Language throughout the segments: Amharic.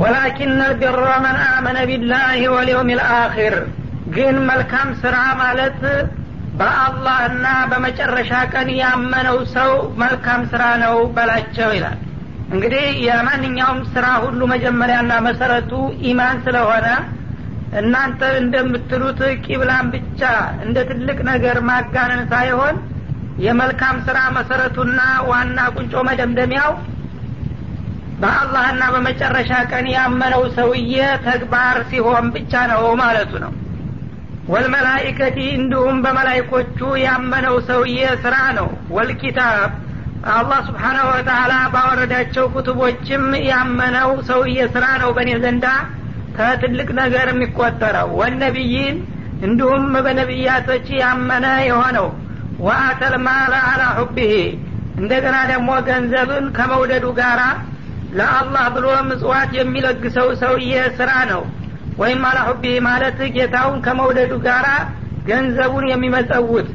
ወላኪን ልቢረ መን አመነ ቢላህ ወልየውም ልአኪር ግን መልካም ስራ ማለት በአላህና በመጨረሻ ቀን ያመነው ሰው መልካም ስራ ነው በላቸው ይላል። እንግዲህ የማንኛውም ስራ ሁሉ መጀመሪያና መሰረቱ ኢማን ስለሆነ እናንተ እንደምትሉት ቂብላን ብቻ እንደ ትልቅ ነገር ማጋነን ሳይሆን የመልካም ስራ መሰረቱና ዋና ቁንጮ መደምደሚያው በአላህና በመጨረሻ ቀን ያመነው ሰውዬ ተግባር ሲሆን ብቻ ነው ማለቱ ነው። ወልመላይከቲ እንዲሁም በመላይኮቹ ያመነው ሰውዬ ስራ ነው። ወልኪታብ አላህ ስብሓናሁ ወተላ ባወረዳቸው ኩቱቦችም ያመነው ሰውዬ ስራ ነው በእኔ ዘንዳ ከትልቅ ነገር የሚቆጠረው። ወነቢይን እንዲሁም በነቢያቶች ያመነ የሆነው ወአተል ማለ አላ ሑቢህ እንደገና ደግሞ ገንዘብን ከመውደዱ ጋር ለአላህ ብሎ ምጽዋት የሚለግሰው ሰውዬ ስራ ነው። ወይም አላ ሑቢህ ማለት ጌታውን ከመውደዱ ጋር ገንዘቡን የሚመጸውት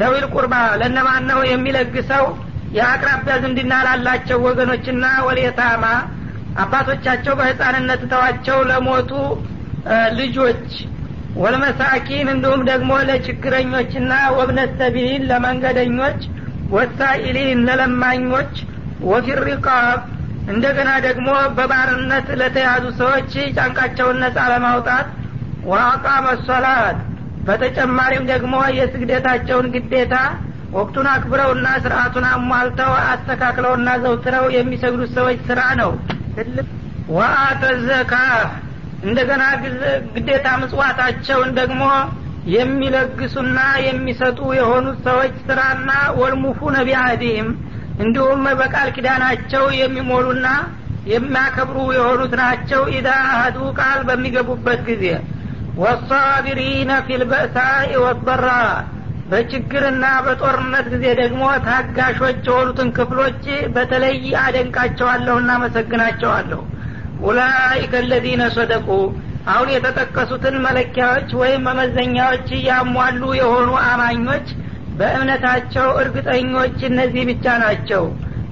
ደዊል ቁርባ ለነማን ነው የሚለግሰው? የአቅራቢያ ዝምድና ላላቸው ወገኖችና ወሌታማ አባቶቻቸው በህፃንነት ተዋቸው ለሞቱ ልጆች ወልመሳኪን እንዲሁም ደግሞ ለችግረኞችና ወብነት ሰቢል ለመንገደኞች ወሳኢሊን ለለማኞች ወፊሪቃብ እንደገና ደግሞ በባርነት ለተያዙ ሰዎች ጫንቃቸውን ነጻ ለማውጣት ወአቃመ ሶላት በተጨማሪም ደግሞ የስግደታቸውን ግዴታ ወቅቱን አክብረውና ስርአቱን አሟልተው አስተካክለውና ዘውትረው የሚሰግዱት ሰዎች ስራ ነው። ወአተ ዘካ እንደገና ግዴታ ምጽዋታቸውን ደግሞ የሚለግሱና የሚሰጡ የሆኑት ሰዎች ስራና ወልሙፉ ነቢያዲህም እንዲሁም በቃል ኪዳናቸው የሚሞሉና የሚያከብሩ የሆኑት ናቸው። ኢዛ አህዱ ቃል በሚገቡበት ጊዜ ወሳቢሪነ ፊልበእሳኢ ወበራ በችግርና በጦርነት ጊዜ ደግሞ ታጋሾች የሆኑትን ክፍሎች በተለይ አደንቃቸዋለሁና አመሰግናቸዋለሁ። ኡላይከ ለዚነ ሰደቁ አሁን የተጠቀሱትን መለኪያዎች ወይም መመዘኛዎች ያሟሉ የሆኑ አማኞች በእምነታቸው እርግጠኞች እነዚህ ብቻ ናቸው።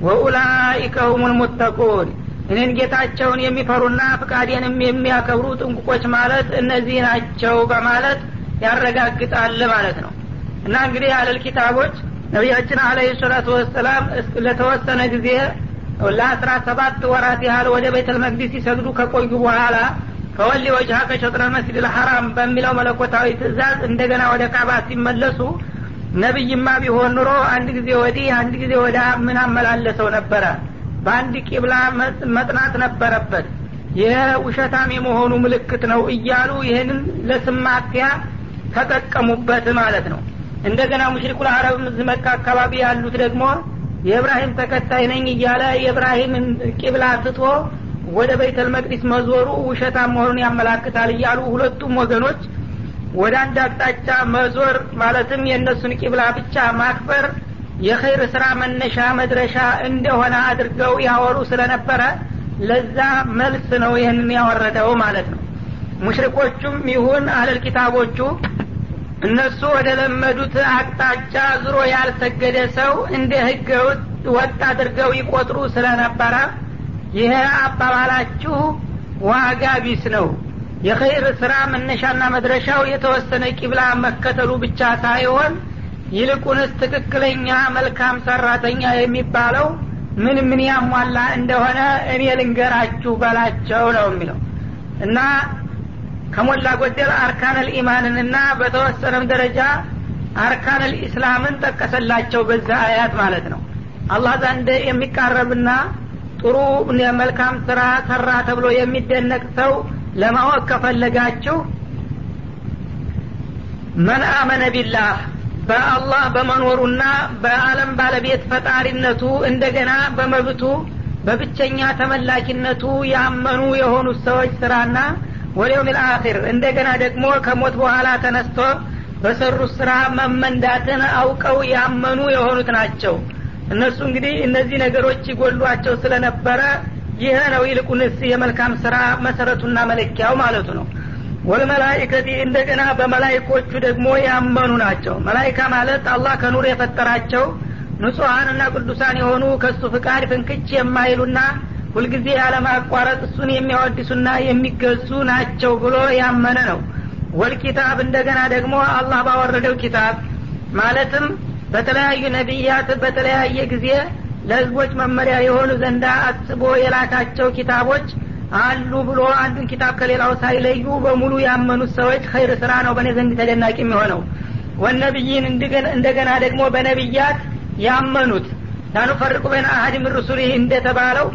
ወኡላይከ ሁሙል ሙተቁን እኔን ጌታቸውን የሚፈሩና ፍቃዴንም የሚያከብሩ ጥንቁቆች ማለት እነዚህ ናቸው በማለት ያረጋግጣል ማለት ነው። እና እንግዲህ አለል ኪታቦች ነቢያችን አለህ ሰላቱ ወሰላም ለተወሰነ ጊዜ ለአስራ ሰባት ወራት ያህል ወደ ቤተል መቅዲስ ሲሰግዱ ከቆዩ በኋላ ከወሊ ወጅሀ ከሸጥረ መስጅድ ልሐራም በሚለው መለኮታዊ ትእዛዝ እንደገና ወደ ካባ ሲመለሱ ነቢይማ ቢሆን ኑሮ አንድ ጊዜ ወዲህ አንድ ጊዜ ወዳ ምን አመላለሰው ነበረ? በአንድ ቂብላ መጥናት ነበረበት። ይህ ውሸታም የመሆኑ ምልክት ነው እያሉ ይህንን ለስማቲያ ተጠቀሙበት ማለት ነው። እንደገና ሙሽሪኩል አረብ መካ አካባቢ ያሉት ደግሞ የእብራሂም ተከታይ ነኝ እያለ የእብራሂምን ቂብላ ትቶ ወደ ቤተል መቅዲስ መዞሩ ውሸታም መሆኑን ያመላክታል እያሉ ሁለቱም ወገኖች ወደ አንድ አቅጣጫ መዞር ማለትም የእነሱን ቂብላ ብቻ ማክበር የኸይር ስራ መነሻ መድረሻ እንደሆነ አድርገው ያወሩ ስለነበረ ለዛ መልስ ነው ይህንን ያወረደው ማለት ነው። ሙሽሪኮቹም ይሁን አለል ኪታቦቹ እነሱ ወደ ለመዱት አቅጣጫ ዙሮ ያልሰገደ ሰው እንደ ህገ ወጥ አድርገው ይቆጥሩ ስለነበረ ይህ አባባላችሁ ዋጋ ቢስ ነው የኸይር ስራ መነሻና መድረሻው የተወሰነ ቂብላ መከተሉ ብቻ ሳይሆን ይልቁንስ ትክክለኛ መልካም ሰራተኛ የሚባለው ምን ምን ያሟላ እንደሆነ እኔ ልንገራችሁ በላቸው ነው የሚለው። እና ከሞላ ጎደል አርካነል ኢማንንና በተወሰነም ደረጃ አርካነል ኢስላምን ጠቀሰላቸው በዛ አያት ማለት ነው። አላህ ዘንድ የሚቃረብና ጥሩ መልካም ስራ ሰራ ተብሎ የሚደነቅ ሰው ለማወቅ ከፈለጋችሁ መን አመነ ቢላህ በአላህ በመኖሩና በአለም ባለቤት ፈጣሪነቱ እንደገና በመብቱ በብቸኛ ተመላኪነቱ ያመኑ የሆኑት ሰዎች ስራና ወሊውም ልአኪር እንደገና ደግሞ ከሞት በኋላ ተነስቶ በሰሩት ስራ መመንዳትን አውቀው ያመኑ የሆኑት ናቸው። እነሱ እንግዲህ እነዚህ ነገሮች ይጎሏቸው ስለነበረ ይህ ነው ይልቁንስ የመልካም ስራ መሰረቱና መለኪያው ማለቱ ነው። ወልመላይከቲ እንደገና በመላይኮቹ ደግሞ ያመኑ ናቸው። መላይካ ማለት አላህ ከኑር የፈጠራቸው ንጹሐንና ቅዱሳን የሆኑ ከሱ ፍቃድ ፍንክች የማይሉና ሁልጊዜ ያለማቋረጥ እሱን የሚያወድሱና የሚገዙ ናቸው ብሎ ያመነ ነው። ወልኪታብ እንደገና ደግሞ አላህ ባወረደው ኪታብ ማለትም በተለያዩ ነቢያት በተለያየ ጊዜ ለህዝቦች መመሪያ የሆኑ ዘንዳ አስቦ የላካቸው ኪታቦች አሉ ብሎ አንዱን ኪታብ ከሌላው ሳይለዩ በሙሉ ያመኑት ሰዎች ኸይር ስራ ነው በእኔ ዘንድ ተደናቂ የሚሆነው። ወነቢይን እንደገና ደግሞ በነቢያት ያመኑት። ላኑፈርቁ በይነ አሀድ ምን ሩሱሊህ እንደተባለው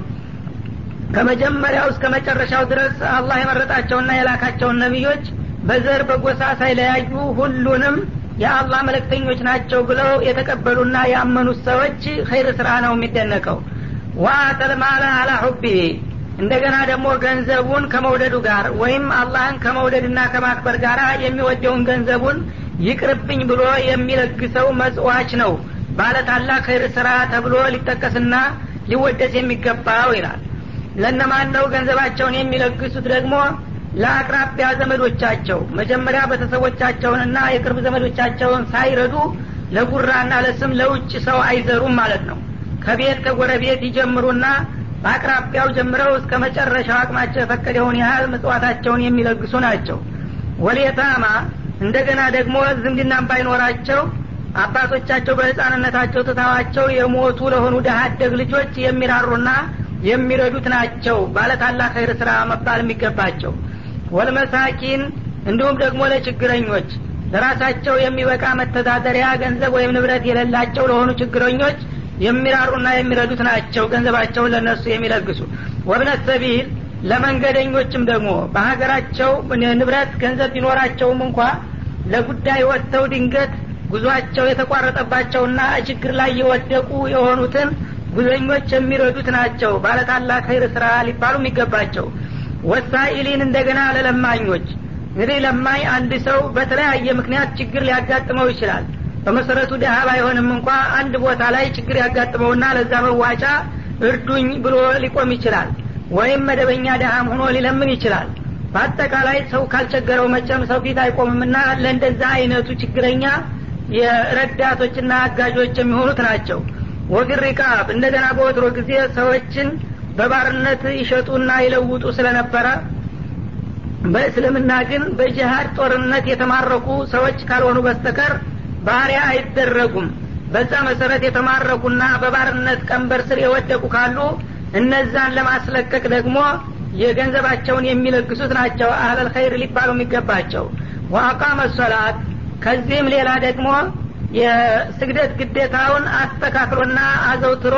ከመጀመሪያው እስከ መጨረሻው ድረስ አላህ የመረጣቸውና የላካቸውን ነቢዮች በዘር በጎሳ ሳይለያዩ ሁሉንም የአላህ መለክተኞች ናቸው ብለው የተቀበሉና ያመኑት ሰዎች ኸይር ስራ ነው የሚደነቀው። ዋአተል ማለ አላ ሑቢህ እንደገና ደግሞ ገንዘቡን ከመውደዱ ጋር ወይም አላህን ከመውደድና ከማክበር ጋር የሚወደውን ገንዘቡን ይቅርብኝ ብሎ የሚለግሰው መጽዋች ነው። ባለ ታላቅ ኸይር ስራ ተብሎ ሊጠቀስና ሊወደስ የሚገባው ይላል። ለነማን ነው ገንዘባቸውን የሚለግሱት ደግሞ ለአቅራቢያ ዘመዶቻቸው መጀመሪያ ቤተሰቦቻቸውንና የቅርብ ዘመዶቻቸውን ሳይረዱ ለጉራና ለስም ለውጭ ሰው አይዘሩም ማለት ነው። ከቤት ከጎረቤት ይጀምሩና በአቅራቢያው ጀምረው እስከ መጨረሻው አቅማቸው የፈቀደውን ያህል ምጽዋታቸውን የሚለግሱ ናቸው። ወሌታማ እንደገና ደግሞ ዝምድናም ባይኖራቸው አባቶቻቸው በህፃንነታቸው ትታዋቸው የሞቱ ለሆኑ ደሃ አደግ ልጆች የሚራሩና የሚረዱት ናቸው። ባለታላቅ ኸይር ስራ መባል የሚገባቸው ወልመሳኪን እንዲሁም ደግሞ ለችግረኞች። ለራሳቸው የሚበቃ መተዳደሪያ ገንዘብ ወይም ንብረት የሌላቸው ለሆኑ ችግረኞች የሚራሩና የሚረዱት ናቸው። ገንዘባቸውን ለነሱ የሚለግሱ። ወብነት ሰቢል ለመንገደኞችም ደግሞ በሀገራቸው ንብረት ገንዘብ ቢኖራቸውም እንኳ ለጉዳይ ወጥተው ድንገት ጉዟቸው የተቋረጠባቸውና ችግር ላይ የወደቁ የሆኑትን ጉዘኞች የሚረዱት ናቸው። ባለታላቅ ኸይር ስራ ሊባሉ የሚገባቸው ወሳኢሊን እንደገና ለለማኞች። እንግዲህ ለማኝ አንድ ሰው በተለያየ ምክንያት ችግር ሊያጋጥመው ይችላል። በመሰረቱ ድሀ ባይሆንም እንኳ አንድ ቦታ ላይ ችግር ያጋጥመውና ለዛ መዋጫ እርዱኝ ብሎ ሊቆም ይችላል። ወይም መደበኛ ድሀም ሆኖ ሊለምን ይችላል። በአጠቃላይ ሰው ካልቸገረው መቸም ሰው ፊት አይቆምምና ለእንደዛ አይነቱ ችግረኛ የረዳቶችና አጋዦች የሚሆኑት ናቸው። ወፊሪቃብ እንደገና በወትሮ ጊዜ ሰዎችን በባርነት ይሸጡና ይለውጡ ስለነበረ በእስልምና ግን በጅሃድ ጦርነት የተማረኩ ሰዎች ካልሆኑ በስተቀር ባሪያ አይደረጉም። በዛ መሰረት የተማረኩና በባርነት ቀንበር ስር የወደቁ ካሉ እነዛን ለማስለቀቅ ደግሞ የገንዘባቸውን የሚለግሱት ናቸው። አህለል ኸይር ሊባሉ የሚገባቸው ወአቃመ ሶላት። ከዚህም ሌላ ደግሞ የስግደት ግዴታውን አስተካክሎና አዘውትሮ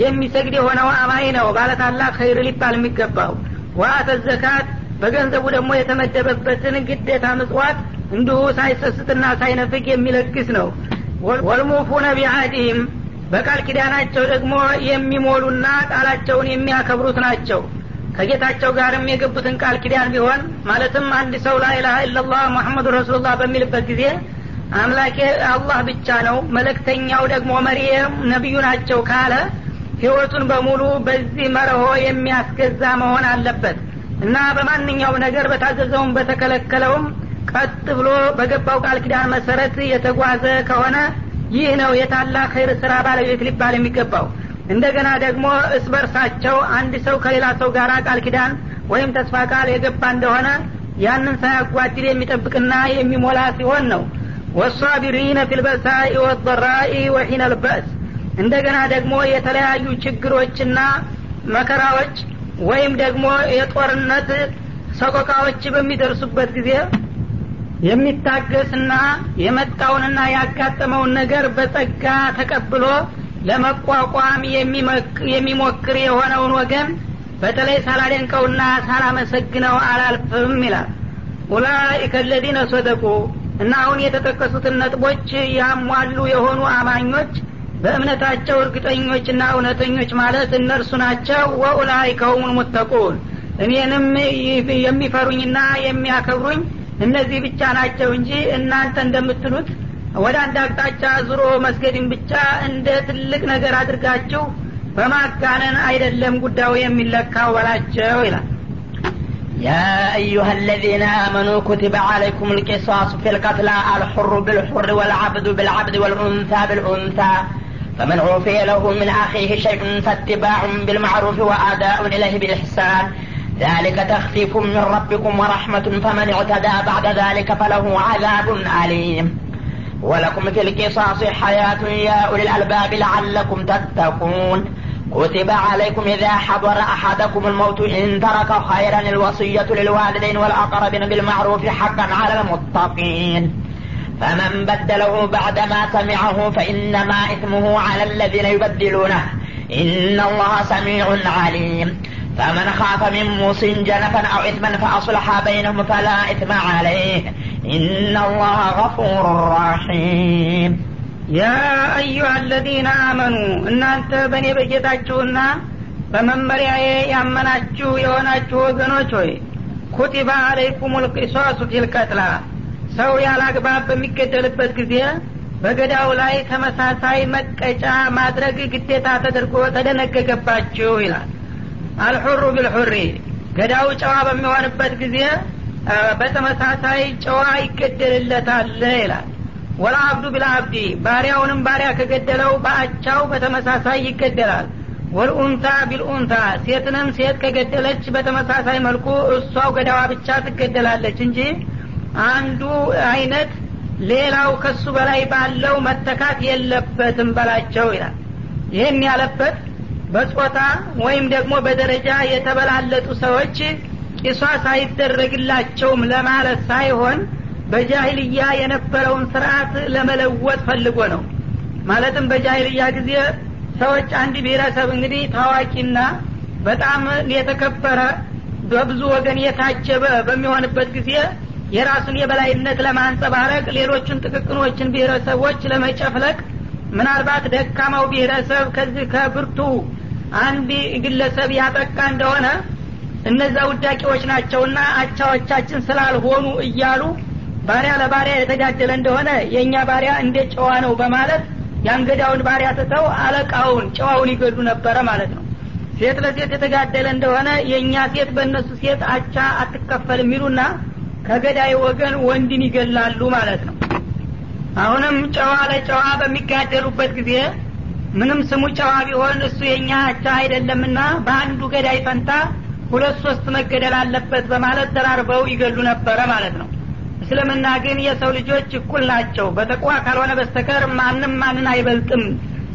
የሚሰግድ የሆነው አማኝ ነው። ባለታላቅ ኸይር ሊባል የሚገባው። ወአተ ዘካት በገንዘቡ ደግሞ የተመደበበትን ግዴታ ምጽዋት እንዲሁ ሳይሰስትና ሳይነፍግ የሚለግስ ነው። ወልሙፉነ ቢአህዲህም በቃል ኪዳናቸው ደግሞ የሚሞሉና ቃላቸውን የሚያከብሩት ናቸው። ከጌታቸው ጋርም የገቡትን ቃል ኪዳን ቢሆን ማለትም አንድ ሰው ላኢላሀ ኢላላህ ሙሐመዱ ረሱሉላህ በሚልበት ጊዜ አምላኬ አላህ ብቻ ነው መለክተኛው ደግሞ መሪየም ነቢዩ ናቸው ካለ ህይወቱን በሙሉ በዚህ መርሆ የሚያስገዛ መሆን አለበት እና በማንኛውም ነገር በታዘዘውም በተከለከለውም ቀጥ ብሎ በገባው ቃል ኪዳን መሰረት የተጓዘ ከሆነ ይህ ነው የታላቅ ኸይር ስራ ባለቤት ሊባል የሚገባው። እንደገና ደግሞ እስበርሳቸው አንድ ሰው ከሌላ ሰው ጋር ቃል ኪዳን ወይም ተስፋ ቃል የገባ እንደሆነ ያንን ሳያጓድል የሚጠብቅና የሚሞላ ሲሆን ነው። ወሳቢሪነ ፊልበሳኢ ወضራኢ ወሒነ እንደገና ደግሞ የተለያዩ ችግሮችና መከራዎች ወይም ደግሞ የጦርነት ሰቆቃዎች በሚደርሱበት ጊዜ የሚታገስና የመጣውንና ያጋጠመውን ነገር በጸጋ ተቀብሎ ለመቋቋም የሚሞክር የሆነውን ወገን በተለይ ሳላደንቀውና ሳላመሰግነው አላልፍም ይላል። ኡላኢከ ለዚነ ሰደቁ እና አሁን የተጠቀሱትን ነጥቦች ያሟሉ የሆኑ አማኞች በእምነታቸው እርግጠኞችና እውነተኞች ማለት እነርሱ ናቸው ወኡላይከ ሁሙል ሙተቁን እኔንም የሚፈሩኝና የሚያከብሩኝ እነዚህ ብቻ ናቸው እንጂ እናንተ እንደምትሉት ወደ አንድ አቅጣጫ ዙሮ መስገድን ብቻ እንደ ትልቅ ነገር አድርጋችሁ በማጋነን አይደለም ጉዳዩ የሚለካው በላቸው ይላል يا أيها الذين آمنوا كتب عليكم القصاص في القتلى الحر بالحر والعبد بالعبد والأنثى بالأنثى فمن عوفي له من أخيه شيء فاتباع بالمعروف وأداء إليه بإحسان ذلك تخفيف من ربكم ورحمة فمن اعتدى بعد ذلك فله عذاب أليم. ولكم في القصاص حياة يا أولي الألباب لعلكم تتقون. كتب عليكم إذا حضر أحدكم الموت إن ترك خيرا الوصية للوالدين والأقربين بالمعروف حقا على المتقين. فمن بدله بعدما سمعه فإنما إثمه على الذين يبدلونه إن الله سميع عليم فمن خاف من موص جنفا أو إثما فأصلح بينهم فلا إثم عليه إن الله غفور رحيم ያ አዩሃ አለዚነ አመኑ እናንተ በእኔ በጌታችሁና በመመሪያዬ ያመናችሁ የሆናችሁ ወገኖች ሆይ ኩቲባ አለይኩም ልቂሷሱ ፊልቀትላ ሰው ያለ አግባብ በሚገደልበት ጊዜ በገዳው ላይ ተመሳሳይ መቀጫ ማድረግ ግዴታ ተደርጎ ተደነገገባችሁ ይላል። አልሑሩ ቢልሑሪ ገዳው ጨዋ በሚሆንበት ጊዜ በተመሳሳይ ጨዋ ይገደልለታል ይላል። ወልአብዱ ቢልአብዲ ባሪያውንም ባሪያ ከገደለው በአቻው በተመሳሳይ ይገደላል። ወልኡንታ ቢልኡንታ ሴትንም ሴት ከገደለች በተመሳሳይ መልኩ እሷው ገዳዋ ብቻ ትገደላለች እንጂ አንዱ አይነት ሌላው ከሱ በላይ ባለው መተካት የለበትም በላቸው ይላል። ይህን ያለበት በጾታ ወይም ደግሞ በደረጃ የተበላለጡ ሰዎች ቂሷስ አይደረግላቸውም ለማለት ሳይሆን በጃሂልያ የነበረውን ስርዓት ለመለወጥ ፈልጎ ነው። ማለትም በጃሂልያ ጊዜ ሰዎች አንድ ብሔረሰብ እንግዲህ ታዋቂና በጣም የተከበረ በብዙ ወገን የታጀበ በሚሆንበት ጊዜ የራሱን የበላይነት ለማንጸባረቅ ሌሎቹን ጥቅቅኖችን ብሔረሰቦች ለመጨፍለቅ ምናልባት ደካማው ብሔረሰብ ከዚህ ከብርቱ አንድ ግለሰብ ያጠቃ እንደሆነ እነዛ ውዳቂዎች ናቸውና አቻዎቻችን ስላልሆኑ እያሉ ባሪያ ለባሪያ የተጋደለ እንደሆነ የእኛ ባሪያ እንደ ጨዋ ነው በማለት የአንገዳውን ባሪያ ትተው አለቃውን ጨዋውን ይገዱ ነበረ ማለት ነው። ሴት ለሴት የተጋደለ እንደሆነ የእኛ ሴት በእነሱ ሴት አቻ አትከፈል የሚሉና ከገዳይ ወገን ወንድን ይገላሉ ማለት ነው። አሁንም ጨዋ ለጨዋ በሚጋደሉበት ጊዜ ምንም ስሙ ጨዋ ቢሆን እሱ የእኛ አቻ አይደለምና በአንዱ ገዳይ ፈንታ ሁለት ሶስት መገደል አለበት በማለት ተራርበው ይገሉ ነበረ ማለት ነው። እስልምና ግን የሰው ልጆች እኩል ናቸው። በተቋ ካልሆነ በስተቀር ማንም ማንን አይበልጥም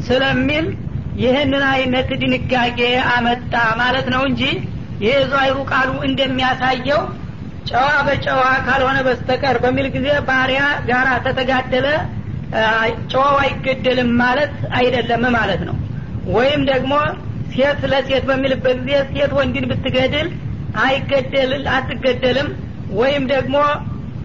ስለሚል ይህንን አይነት ድንጋጌ አመጣ ማለት ነው እንጂ ይህ ዛይሩ ቃሉ እንደሚያሳየው ጨዋ በጨዋ ካልሆነ በስተቀር በሚል ጊዜ ባሪያ ጋራ ተተጋደለ። ጨዋው አይገደልም ማለት አይደለም ማለት ነው። ወይም ደግሞ ሴት ለሴት በሚልበት ጊዜ ሴት ወንድን ብትገድል አይገደል አትገደልም። ወይም ደግሞ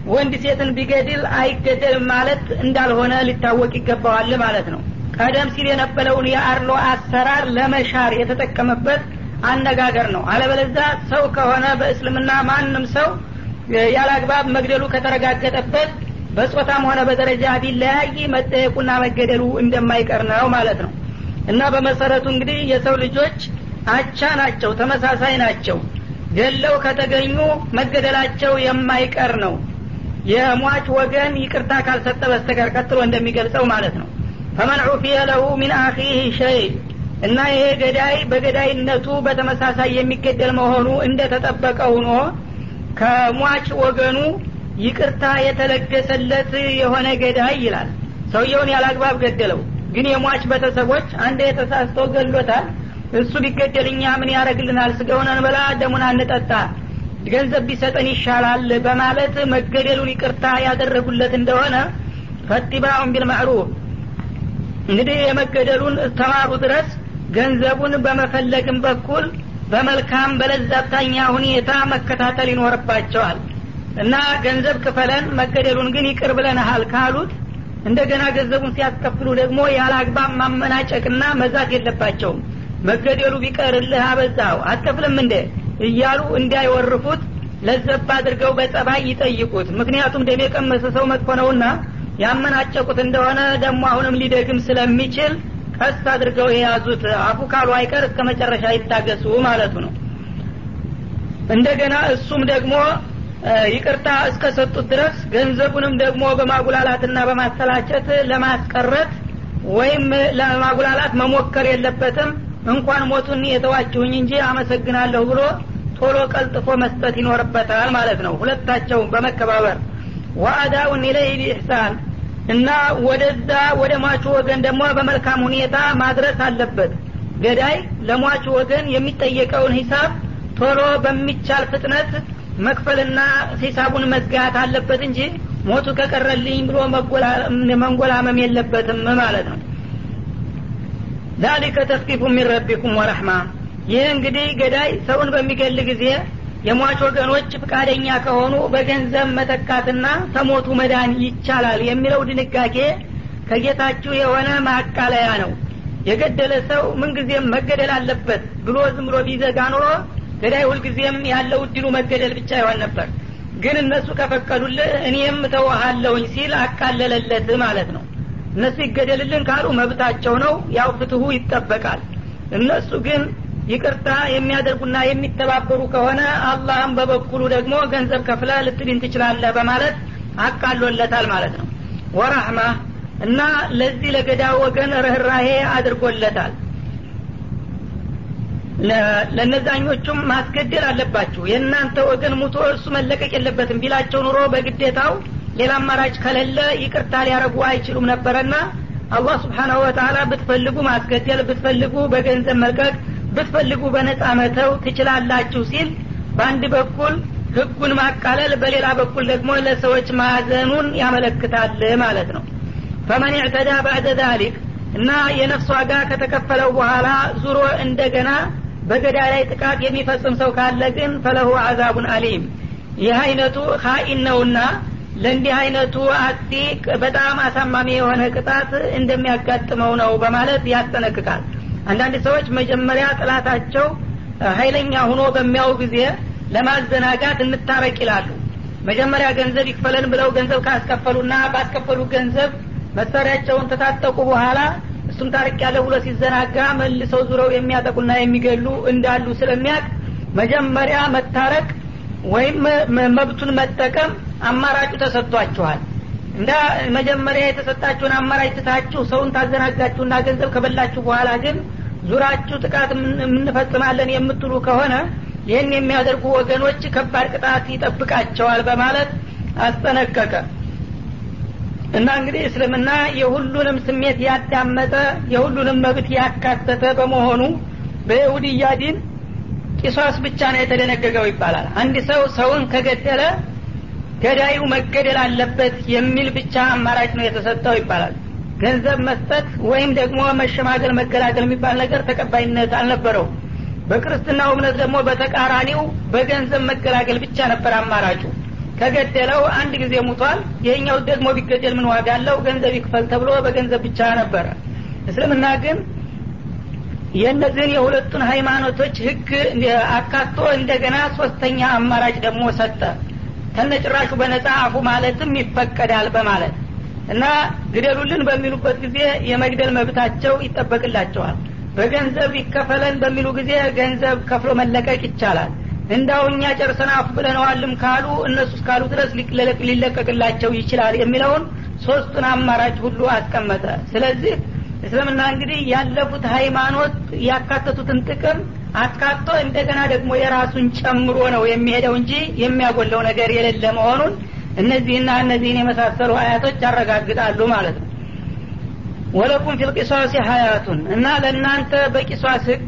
ወንድ ሴትን ቢገድል አይገደልም ማለት እንዳልሆነ ሊታወቅ ይገባዋል ማለት ነው። ቀደም ሲል የነበረውን የአርሎ አሰራር ለመሻር የተጠቀመበት አነጋገር ነው። አለበለዛ ሰው ከሆነ በእስልምና ማንም ሰው ያለ አግባብ መግደሉ ከተረጋገጠበት በጾታም ሆነ በደረጃ ቢለያይ መጠየቁና መገደሉ እንደማይቀር ነው ማለት ነው። እና በመሰረቱ እንግዲህ የሰው ልጆች አቻ ናቸው ተመሳሳይ ናቸው። ገለው ከተገኙ መገደላቸው የማይቀር ነው። የሟች ወገን ይቅርታ ካልሰጠ በስተቀር ቀጥሎ እንደሚገልጸው ማለት ነው። ፈመን ዑፊየ ለሁ ሚን አኺህ ሸይ እና ይሄ ገዳይ በገዳይነቱ በተመሳሳይ የሚገደል መሆኑ እንደተጠበቀ ሆኖ ከሟች ወገኑ ይቅርታ የተለገሰለት የሆነ ገዳይ ይላል። ሰውየውን ያላግባብ ገደለው። ግን የሟች ቤተሰቦች አንድ የተሳስተው ገሎታል። እሱ ቢገደል ምን ያደረግልናል ስጋውን አንበላ ደሙን አንጠጣ ገንዘብ ቢሰጠን ይሻላል በማለት መገደሉን ይቅርታ ያደረጉለት እንደሆነ ፈቲባዑን ቢልማዕሩፍ። እንግዲህ የመገደሉን ተማሩ ድረስ ገንዘቡን በመፈለግም በኩል በመልካም በለዛብታኛ ሁኔታ መከታተል ይኖርባቸዋል። እና ገንዘብ ክፈለን መገደሉን ግን ይቅር ብለንሃል ካሉት እንደገና ገንዘቡን ሲያስከፍሉ ደግሞ ያለ አግባብ ማመናጨቅና መዛት የለባቸውም። መገደሉ ቢቀርልህ አበዛው አትከፍልም እንደ እያሉ እንዳይወርፉት ለዘብ አድርገው በጸባይ ይጠይቁት። ምክንያቱም ደም የቀመሰ ሰው መጥፎ ነውና ያመናጨቁት እንደሆነ ደግሞ አሁንም ሊደግም ስለሚችል ቀስ አድርገው የያዙት አፉ ካሉ አይቀር እስከ መጨረሻ ይታገሱ ማለቱ ነው። እንደገና እሱም ደግሞ ይቅርታ እስከ ሰጡት ድረስ ገንዘቡንም ደግሞ በማጉላላትና በማሰላቸት ለማስቀረት ወይም ለማጉላላት መሞከር የለበትም። እንኳን ሞቱን የተዋችሁኝ እንጂ አመሰግናለሁ ብሎ ቶሎ ቀልጥፎ መስጠት ይኖርበታል ማለት ነው። ሁለታቸው በመከባበር። ወአዳውን ኢለይ ቢኢሕሳን እና ወደዛ ወደ ሟቹ ወገን ደግሞ በመልካም ሁኔታ ማድረስ አለበት። ገዳይ ለሟቹ ወገን የሚጠየቀውን ሂሳብ ቶሎ በሚቻል ፍጥነት መክፈልና ሂሳቡን መዝጋት አለበት እንጂ ሞቱ ከቀረልኝ ብሎ መንጎላመም የለበትም ማለት ነው። ዛሊከ ተክፊፉ ሚን ረቢኩም ወረሕማ። ይህ እንግዲህ ገዳይ ሰውን በሚገል ጊዜ የሟች ወገኖች ፍቃደኛ ከሆኑ በገንዘብ መተካትና ተሞቱ መዳን ይቻላል የሚለው ድንጋጌ ከጌታችሁ የሆነ ማቃለያ ነው። የገደለ ሰው ምንጊዜም መገደል አለበት ብሎ ዝም ብሎ ቢዘጋ ኑሮ ገዳይ ሁልጊዜም ያለው እድሉ መገደል ብቻ ይሆን ነበር። ግን እነሱ ከፈቀዱልህ እኔም ተወሃለሁኝ ሲል አቃለለለት ማለት ነው። እነሱ ይገደልልን ካሉ መብታቸው ነው ያው ፍትሁ ይጠበቃል። እነሱ ግን ይቅርታ የሚያደርጉና የሚተባበሩ ከሆነ አላህም በበኩሉ ደግሞ ገንዘብ ከፍለ ልትድን ትችላለህ በማለት አቃሎለታል ማለት ነው። ወራህማ እና ለዚህ ለገዳ ወገን ርኅራሄ አድርጎለታል። ለነዛኞቹም ማስገደል አለባችሁ። የእናንተ ወገን ሙቶ እሱ መለቀቅ የለበትም ቢላቸው ኑሮ በግዴታው ሌላ አማራጭ ከሌለ ይቅርታ ሊያረጉ አይችሉም ነበረና አላህ ስብሓናሁ ወተላ ብትፈልጉ ማስገደል ብትፈልጉ በገንዘብ መልቀቅ ብትፈልጉ በነጻ መተው ትችላላችሁ ሲል በአንድ በኩል ህጉን ማቃለል በሌላ በኩል ደግሞ ለሰዎች ማዘኑን ያመለክታል ማለት ነው። ፈመን ዕተዳ ባዕደ ዛሊክ እና የነፍስ ዋጋ ከተከፈለው በኋላ ዙሮ እንደገና በገዳ ላይ ጥቃት የሚፈጽም ሰው ካለ ግን ፈለሁ አዛቡን አሊም። ይህ አይነቱ ሀኢን ነውና ለእንዲህ አይነቱ አክቲ በጣም አሳማሚ የሆነ ቅጣት እንደሚያጋጥመው ነው በማለት ያስጠነቅቃል አንዳንድ ሰዎች መጀመሪያ ጥላታቸው ሀይለኛ ሁኖ በሚያው ጊዜ ለማዘናጋት እንታረቅ ይላሉ። መጀመሪያ ገንዘብ ይክፈለን ብለው ገንዘብ ካስከፈሉና ባስከፈሉ ገንዘብ መሳሪያቸውን ተታጠቁ በኋላ እሱም ታርቅ ያለ ብሎ ሲዘናጋ መልሰው ዙረው የሚያጠቁና የሚገሉ እንዳሉ ስለሚያቅ መጀመሪያ መታረቅ ወይም መብቱን መጠቀም አማራጩ ተሰጥቷችኋል። እንዳ መጀመሪያ የተሰጣችሁን አማራጭ ትታችሁ ሰውን ታዘናጋችሁና ገንዘብ ከበላችሁ በኋላ ግን ዙራችሁ ጥቃት የምንፈጽማለን የምትሉ ከሆነ ይህን የሚያደርጉ ወገኖች ከባድ ቅጣት ይጠብቃቸዋል በማለት አስጠነቀቀ። እና እንግዲህ እስልምና የሁሉንም ስሜት ያዳመጠ የሁሉንም መብት ያካተተ በመሆኑ በይሁድያ ዲን ቂሷስ ብቻ ነው የተደነገገው ይባላል። አንድ ሰው ሰውን ከገደለ ገዳዩ መገደል አለበት የሚል ብቻ አማራጭ ነው የተሰጠው ይባላል ገንዘብ መስጠት ወይም ደግሞ መሸማገል መገላገል የሚባል ነገር ተቀባይነት አልነበረው በክርስትናው እምነት ደግሞ በተቃራኒው በገንዘብ መገላገል ብቻ ነበር አማራጩ። ከገደለው አንድ ጊዜ ሙቷል። ይሄኛው ደግሞ ቢገደል ምን ዋጋ አለው? ገንዘብ ይክፈል ተብሎ በገንዘብ ብቻ ነበረ እስልምና ግን የእነዚህን የሁለቱን ሃይማኖቶች ህግ አካቶ እንደገና ሶስተኛ አማራጭ ደግሞ ሰጠ። ተነጭራሹ በነጻ አፉ ማለትም ይፈቀዳል በማለት እና ግደሉልን በሚሉበት ጊዜ የመግደል መብታቸው ይጠበቅላቸዋል። በገንዘብ ይከፈለን በሚሉ ጊዜ ገንዘብ ከፍሎ መለቀቅ ይቻላል። እንዳው እኛ ጨርሰን አፉ ብለነዋልም ካሉ እነሱ እስካሉ ድረስ ሊለቀቅላቸው ይችላል የሚለውን ሶስቱን አማራጭ ሁሉ አስቀመጠ። ስለዚህ እስልምና እንግዲህ ያለፉት ሃይማኖት ያካተቱትን ጥቅም አካቶ እንደገና ደግሞ የራሱን ጨምሮ ነው የሚሄደው እንጂ የሚያጎለው ነገር የሌለ መሆኑን እነዚህና እነዚህን የመሳሰሉ አያቶች ያረጋግጣሉ ማለት ነው። ወለኩም ፊልቂሷስ ሀያቱን እና ለእናንተ በቂሷስ ህግ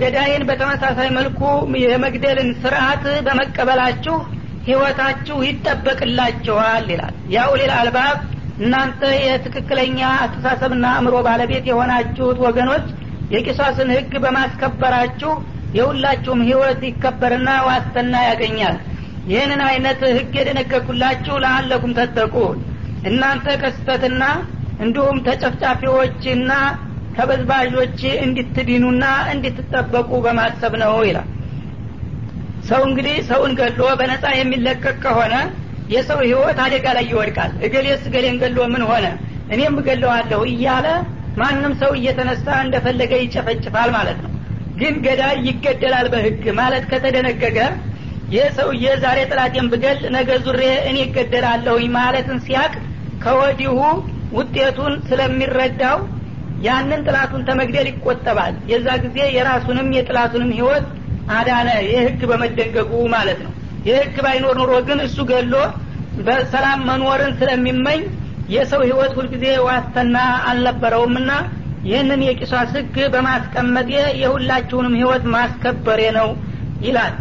ገዳይን በተመሳሳይ መልኩ የመግደልን ስርዓት በመቀበላችሁ ህይወታችሁ ይጠበቅላችኋል ይላል። ሌላ አልባብ እናንተ የትክክለኛ አስተሳሰብና አእምሮ ባለቤት የሆናችሁት ወገኖች የቂሷስን ህግ በማስከበራችሁ የሁላችሁም ህይወት ይከበርና ዋስትና ያገኛል ይህንን አይነት ህግ የደነገኩላችሁ ለአለኩም ተጠቁን እናንተ ከስተትና እንዲሁም ተጨፍጫፊዎችና ተበዝባዦች እንድትድኑና እንድትጠበቁ በማሰብ ነው ይላል። ሰው እንግዲህ ሰውን ገሎ በነጻ የሚለቀቅ ከሆነ የሰው ህይወት አደጋ ላይ ይወድቃል። እገሌስ እገሌን ገሎ ምን ሆነ? እኔም እገለዋለሁ እያለ ማንም ሰው እየተነሳ እንደፈለገ ይጨፈጭፋል ማለት ነው። ግን ገዳይ ይገደላል በህግ ማለት ከተደነገገ ይህ ሰውዬ ዛሬ ጥላቴን ብገል ነገ ዙሬ እኔ ይገደላለሁኝ ማለትን ሲያቅ ከወዲሁ ውጤቱን ስለሚረዳው ያንን ጥላቱን ተመግደል ይቆጠባል። የዛ ጊዜ የራሱንም የጥላቱንም ህይወት አዳነ። ይህ ህግ በመደንገጉ ማለት ነው። ይህ ህግ ባይኖር ኑሮ ግን እሱ ገሎ በሰላም መኖርን ስለሚመኝ የሰው ህይወት ሁልጊዜ ዋስተና አልነበረውምና ይህንን የቂሷስ ህግ በማስቀመጤ የሁላችሁንም ህይወት ማስከበሬ ነው ይላል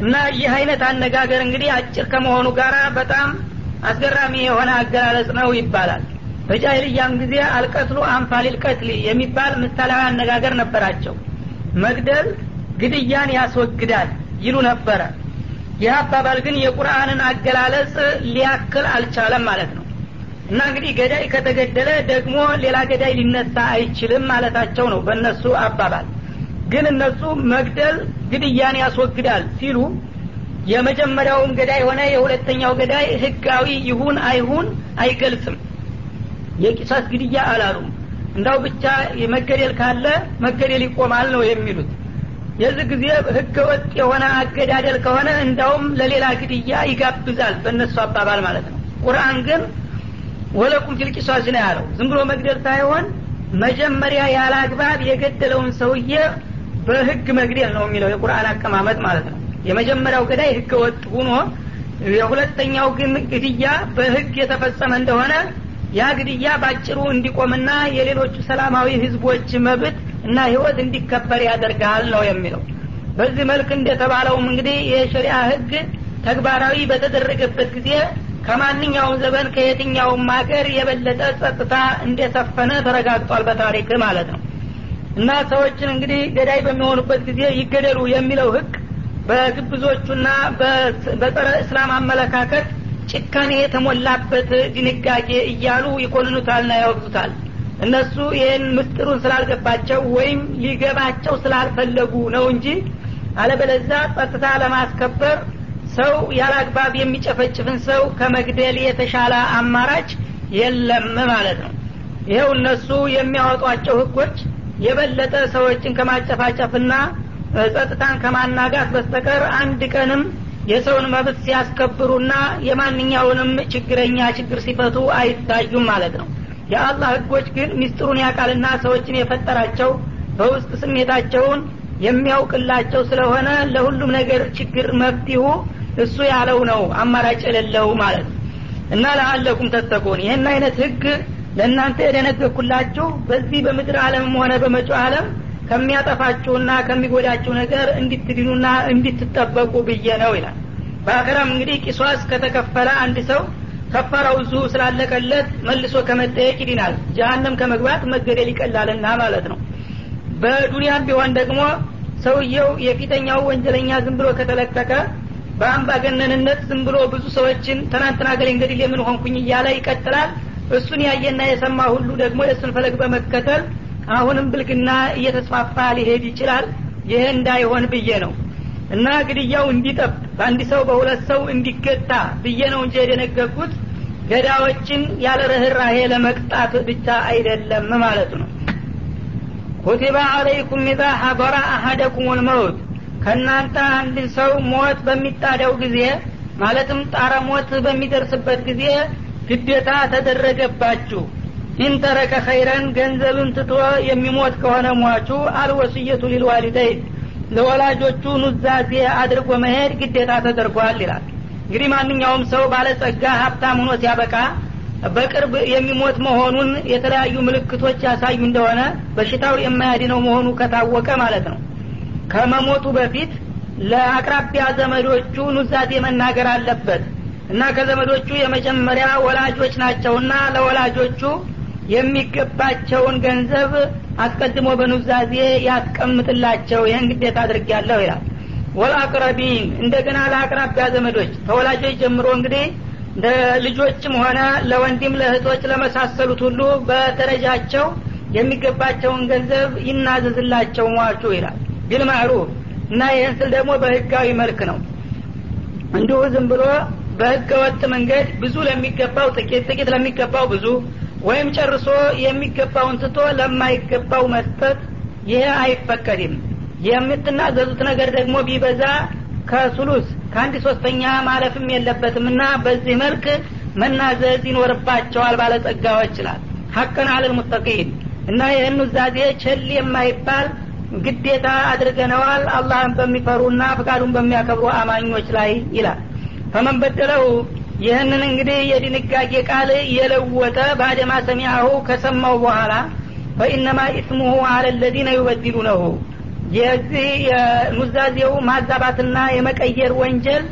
እና ይህ አይነት አነጋገር እንግዲህ አጭር ከመሆኑ ጋር በጣም አስገራሚ የሆነ አገላለጽ ነው ይባላል። በጃይልያም ጊዜ አልቀትሉ አንፋሊል ቀትሊ የሚባል ምሳሌያዊ አነጋገር ነበራቸው። መግደል ግድያን ያስወግዳል ይሉ ነበረ። ይህ አባባል ግን የቁርአንን አገላለጽ ሊያክል አልቻለም ማለት ነው። እና እንግዲህ ገዳይ ከተገደለ ደግሞ ሌላ ገዳይ ሊነሳ አይችልም ማለታቸው ነው በእነሱ አባባል። ግን እነሱ መግደል ግድያን ያስወግዳል ሲሉ የመጀመሪያውም ገዳይ ሆነ የሁለተኛው ገዳይ ህጋዊ ይሁን አይሁን አይገልጽም። የቂሳስ ግድያ አላሉም። እንዳው ብቻ መገደል ካለ መገደል ይቆማል ነው የሚሉት። የዚህ ጊዜ ህገ ወጥ የሆነ አገዳደል ከሆነ እንዳውም ለሌላ ግድያ ይጋብዛል በእነሱ አባባል ማለት ነው። ቁርአን ግን ወለቁም ፊልቂሷስ ነው ያለው። ዝም ብሎ መግደል ሳይሆን መጀመሪያ ያለ አግባብ የገደለውን ሰውዬ በህግ መግደል ነው የሚለው የቁርአን አቀማመጥ ማለት ነው። የመጀመሪያው ገዳይ ህገ ወጥ ሁኖ የሁለተኛው ግን ግድያ በህግ የተፈጸመ እንደሆነ ያ ግድያ ባጭሩ እንዲቆምና የሌሎቹ ሰላማዊ ህዝቦች መብት እና ህይወት እንዲከበር ያደርጋል ነው የሚለው። በዚህ መልክ እንደተባለውም እንግዲህ የሸሪአ ህግ ተግባራዊ በተደረገበት ጊዜ ከማንኛውም ዘመን ከየትኛውም ሀገር የበለጠ ጸጥታ እንደሰፈነ ተረጋግጧል በታሪክ ማለት ነው እና ሰዎችን እንግዲህ ገዳይ በሚሆኑበት ጊዜ ይገደሉ የሚለው ህግ በግብዞቹና በጸረ እስላም አመለካከት ጭካኔ የተሞላበት ድንጋጌ እያሉ ይኮንኑታልና ያወግዙታል። እነሱ ይህን ምስጢሩን ስላልገባቸው ወይም ሊገባቸው ስላልፈለጉ ነው እንጂ አለበለዛ ጸጥታ ለማስከበር ሰው ያላግባብ የሚጨፈጭፍን ሰው ከመግደል የተሻለ አማራጭ የለም ማለት ነው። ይኸው እነሱ የሚያወጧቸው ህጎች የበለጠ ሰዎችን ከማጨፋጨፍና ጸጥታን ከማናጋት በስተቀር አንድ ቀንም የሰውን መብት ሲያስከብሩና የማንኛውንም ችግረኛ ችግር ሲፈቱ አይታዩም ማለት ነው። የአላህ ህጎች ግን ሚስጥሩን ያቃልና ሰዎችን የፈጠራቸው በውስጥ ስሜታቸውን የሚያውቅላቸው ስለሆነ ለሁሉም ነገር ችግር መፍትሁ እሱ ያለው ነው አማራጭ የሌለው ማለት ነው። እና ለአለኩም ተተቁን። ይህን አይነት ህግ ለእናንተ የደነገኩላችሁ በዚህ በምድር አለምም ሆነ በመጪው አለም ከሚያጠፋችሁና ከሚጎዳችሁ ነገር እንድትድኑና እንድትጠበቁ ብዬ ነው ይላል። በአኸራም እንግዲህ ቂሷስ ከተከፈለ አንድ ሰው ከፈራው ዙ ስላለቀለት መልሶ ከመጠየቅ ይድናል። ጀሀነም ከመግባት መገደል ይቀላልና ማለት ነው። በዱንያም ቢሆን ደግሞ ሰውየው የፊተኛው ወንጀለኛ ዝም ብሎ ከተለቀቀ በአምባገነንነት ዝም ብሎ ብዙ ሰዎችን ትናንትና ገሌ እንግዲህ የምን ሆንኩኝ እያለ ይቀጥላል እሱን ያየና የሰማ ሁሉ ደግሞ የእሱን ፈለግ በመከተል አሁንም ብልግና እየተስፋፋ ሊሄድ ይችላል። ይሄ እንዳይሆን ብዬ ነው። እና ግድያው እንዲጠብ በአንድ ሰው በሁለት ሰው እንዲገታ ብዬ ነው እንጂ የደነገግኩት ገዳዎችን ያለ ርኅራሄ ለመቅጣት ብቻ አይደለም ማለት ነው። ኩቲባ አለይኩም ኢዛ ሐضረ አሀደኩም ልመውት ከእናንተ አንድ ሰው ሞት በሚጣደው ጊዜ ማለትም ጣረ ሞት በሚደርስበት ጊዜ ግዴታ ተደረገባችሁ። ኢንተረከ ኸይረን ገንዘብን ትቶ የሚሞት ከሆነ ሟቹ አልወስየቱ ሊልዋሊደይን ለወላጆቹ ኑዛዜ አድርጎ መሄድ ግዴታ ተደርጓል ይላል። እንግዲህ ማንኛውም ሰው ባለጸጋ ሀብታም ሆኖ ሲያበቃ በቅርብ የሚሞት መሆኑን የተለያዩ ምልክቶች ያሳዩ እንደሆነ በሽታው የማያድነው መሆኑ ከታወቀ ማለት ነው። ከመሞቱ በፊት ለአቅራቢያ ዘመዶቹ ኑዛዜ መናገር አለበት እና ከዘመዶቹ የመጀመሪያ ወላጆች ናቸውና ለወላጆቹ የሚገባቸውን ገንዘብ አስቀድሞ በኑዛዜ ያስቀምጥላቸው። ይህን ግዴታ አድርጊያለሁ ይላል። ወልአቅረቢን እንደገና ለአቅራቢያ ዘመዶች ተወላጆች ጀምሮ እንግዲህ ለልጆችም ሆነ ለወንድም ለእህቶች ለመሳሰሉት ሁሉ በደረጃቸው የሚገባቸውን ገንዘብ ይናዘዝላቸው ሟቹ ይላል። ቢልማዕሩፍ እና ይህን ስል ደግሞ በህጋዊ መልክ ነው። እንዲሁ ዝም ብሎ በህገ ወጥ መንገድ ብዙ ለሚገባው ጥቂት ጥቂት ለሚገባው ብዙ ወይም ጨርሶ የሚገባውን ትቶ ለማይገባው መስጠት ይሄ አይፈቀድም። የምትናዘዙት ነገር ደግሞ ቢበዛ ከሱሉስ ከአንድ ሶስተኛ ማለፍም የለበትም እና በዚህ መልክ መናዘዝ ይኖርባቸዋል ባለጸጋዎች ይላል። ሀቀን አለል ሙተቂን እና ይህን ኑዛዜ ቸል የማይባል ግዴታ አድርገነዋል። አላህን በሚፈሩና ፍቃዱን በሚያከብሩ አማኞች ላይ ይላል ፈመን በደለው? ይህንን እንግዲህ የድንጋጌ ቃል የለወጠ ባደማ ሰሚያሁ ከሰማው በኋላ ፈኢነማ ኢስሙሁ አለ ለዚነ ዩበድሉነሁ። የዚህ የኑዛዜው ማዛባትና የመቀየር ወንጀል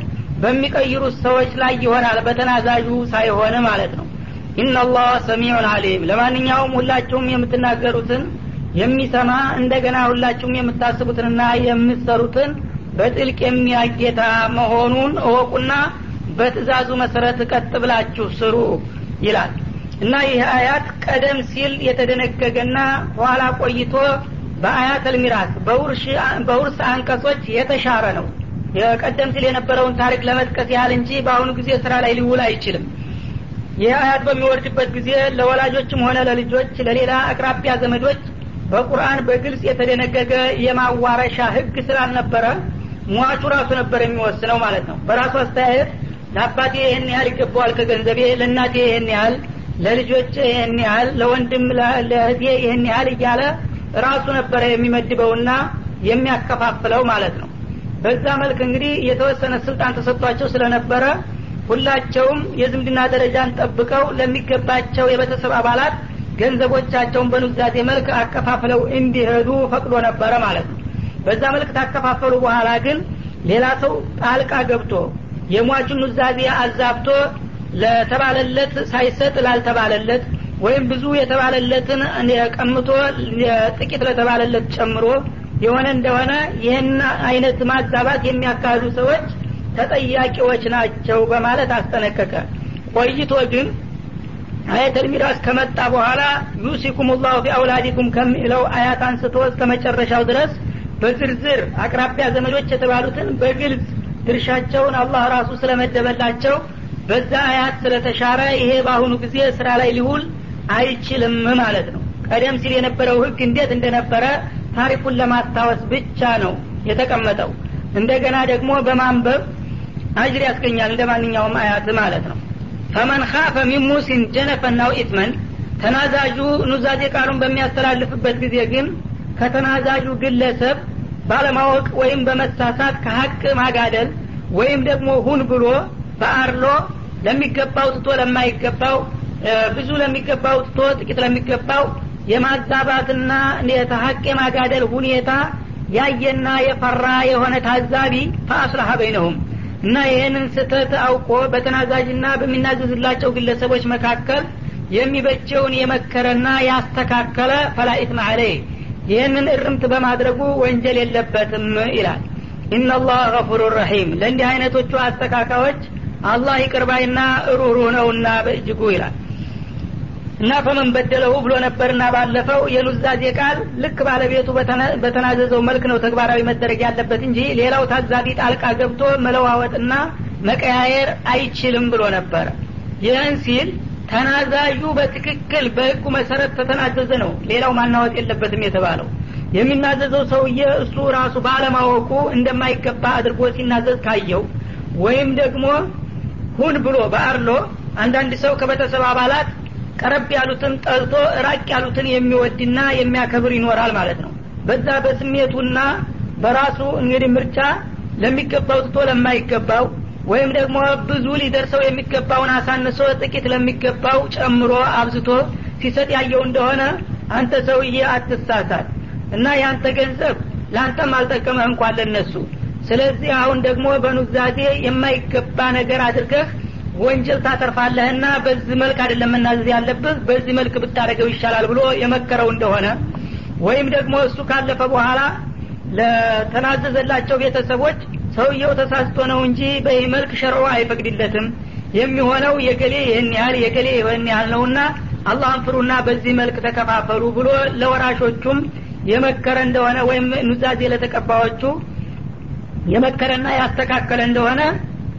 በሚቀይሩት ሰዎች ላይ ይሆናል በተናዛዡ ሳይሆን ማለት ነው። ኢናላህ ሰሚዑን አሊም ለማንኛውም ሁላችሁም የምትናገሩትን የሚሰማ እንደገና ሁላችሁም የምታስቡትንና የምትሰሩትን በጥልቅ የሚያጌታ መሆኑን እወቁና በትእዛዙ መሰረት ቀጥ ብላችሁ ስሩ ይላል። እና ይህ አያት ቀደም ሲል የተደነገገና ኋላ ቆይቶ በአያት ልሚራስ በውርስ አንቀጾች የተሻረ ነው። የቀደም ሲል የነበረውን ታሪክ ለመጥቀስ ያህል እንጂ በአሁኑ ጊዜ ስራ ላይ ሊውል አይችልም። ይህ አያት በሚወርድበት ጊዜ ለወላጆችም ሆነ ለልጆች ለሌላ አቅራቢያ ዘመዶች በቁርአን በግልጽ የተደነገገ የማዋረሻ ህግ ስላልነበረ ሟቹ ራሱ ነበር የሚወስነው ማለት ነው። በራሱ አስተያየት ለአባቴ ይህን ያህል ይገባዋል ከገንዘቤ ለእናቴ ይህን ያህል ለልጆች ይህን ያህል ለወንድም ለእህቴ ይህን ያህል እያለ ራሱ ነበረ የሚመድበውና የሚያከፋፍለው ማለት ነው። በዛ መልክ እንግዲህ የተወሰነ ስልጣን ተሰጥቷቸው ስለነበረ ሁላቸውም የዝምድና ደረጃን ጠብቀው ለሚገባቸው የቤተሰብ አባላት ገንዘቦቻቸውን በኑዛዜ መልክ አከፋፍለው እንዲሄዱ ፈቅዶ ነበረ ማለት ነው በዛ መልክ ታከፋፈሉ በኋላ ግን ሌላ ሰው ጣልቃ ገብቶ የሟቹን ኑዛዜ አዛብቶ ለተባለለት ሳይሰጥ ላልተባለለት ወይም ብዙ የተባለለትን ቀምቶ ጥቂት ለተባለለት ጨምሮ የሆነ እንደሆነ ይህን አይነት ማዛባት የሚያካሂዱ ሰዎች ተጠያቂዎች ናቸው በማለት አስጠነቀቀ። ቆይቶ ግን አየተል ሚራስ ከመጣ በኋላ ዩሲኩም ላሁ ፊ አውላዲኩም ከሚለው አያት አንስቶ እስከ መጨረሻው ድረስ በዝርዝር አቅራቢያ ዘመዶች የተባሉትን በግልጽ ድርሻቸውን አላህ ራሱ ስለመደበላቸው በዛ አያት ስለተሻረ ይሄ በአሁኑ ጊዜ ስራ ላይ ሊውል አይችልም ማለት ነው። ቀደም ሲል የነበረው ህግ እንዴት እንደነበረ ታሪኩን ለማስታወስ ብቻ ነው የተቀመጠው። እንደገና ደግሞ በማንበብ አጅር ያስገኛል እንደ ማንኛውም አያት ማለት ነው። ፈመን ካፈ ሚን ሙሲን ጀነፈናው ኢትመን። ተናዛዡ ኑዛዜ ቃሉን በሚያስተላልፍበት ጊዜ ግን ከተናዛዡ ግለሰብ ባለማወቅ ወይም በመሳሳት ከሀቅ ማጋደል ወይም ደግሞ ሁን ብሎ በአርሎ ለሚገባው ትቶ ለማይገባው ብዙ ለሚገባው ትቶ ጥቂት ለሚገባው የማዛባትና የተሀቅ የማጋደል ሁኔታ ያየና የፈራ የሆነ ታዛቢ ፈአስላሀ በይነሁም እና ይህንን ስህተት አውቆ በተናዛዥና በሚናዘዝላቸው ግለሰቦች መካከል የሚበጀውን የመከረና ያስተካከለ ፈላኢትም አለይ ይህንን እርምት በማድረጉ ወንጀል የለበትም ይላል። ኢናላህ ገፉሩ ረሒም። ለእንዲህ አይነቶቹ አስተካካዮች አላህ ይቅርባይና ሩህሩህ ነውና በእጅጉ ይላል። እና ፈመን በደለሁ ብሎ ነበርና ባለፈው የኑዛዜ ቃል ልክ ባለቤቱ በተናዘዘው መልክ ነው ተግባራዊ መደረግ ያለበት እንጂ ሌላው ታዛቢ ጣልቃ ገብቶ መለዋወጥና መቀያየር አይችልም ብሎ ነበረ ይህን ሲል ተናዛዡ በትክክል በህጉ መሰረት ተተናዘዘ ነው። ሌላው ማናወጥ የለበትም የተባለው የሚናዘዘው ሰውዬ እሱ ራሱ ባለማወቁ እንደማይገባ አድርጎ ሲናዘዝ ካየው ወይም ደግሞ ሁን ብሎ በአርሎ አንዳንድ ሰው ከቤተሰብ አባላት ቀረብ ያሉትን ጠልቶ ራቅ ያሉትን የሚወድና የሚያከብር ይኖራል ማለት ነው። በዛ በስሜቱና በራሱ እንግዲህ ምርጫ ለሚገባው ትቶ ለማይገባው ወይም ደግሞ ብዙ ሊደርሰው የሚገባውን አሳንሶ ጥቂት ለሚገባው ጨምሮ አብዝቶ ሲሰጥ ያየው እንደሆነ አንተ ሰውዬ አትሳሳት እና ያንተ ገንዘብ ለአንተም አልጠቀመህ እንኳን ለነሱ። ስለዚህ አሁን ደግሞ በኑዛዜ የማይገባ ነገር አድርገህ ወንጀል ታተርፋለህና በዚህ መልክ አይደለም መናዘዝ ያለብህ በዚህ መልክ ብታደረገው ይሻላል ብሎ የመከረው እንደሆነ። ወይም ደግሞ እሱ ካለፈ በኋላ ለተናዘዘላቸው ቤተሰቦች ሰውየው ተሳስቶ ነው እንጂ በይህ መልክ ሸርዖ አይፈቅድለትም። የሚሆነው የገሌ ይህን ያህል የገሌ ይህን ያህል ነውና አላህን ፍሩና በዚህ መልክ ተከፋፈሉ ብሎ ለወራሾቹም የመከረ እንደሆነ ወይም ኑዛዜ ለተቀባዮቹ የመከረና ያስተካከለ እንደሆነ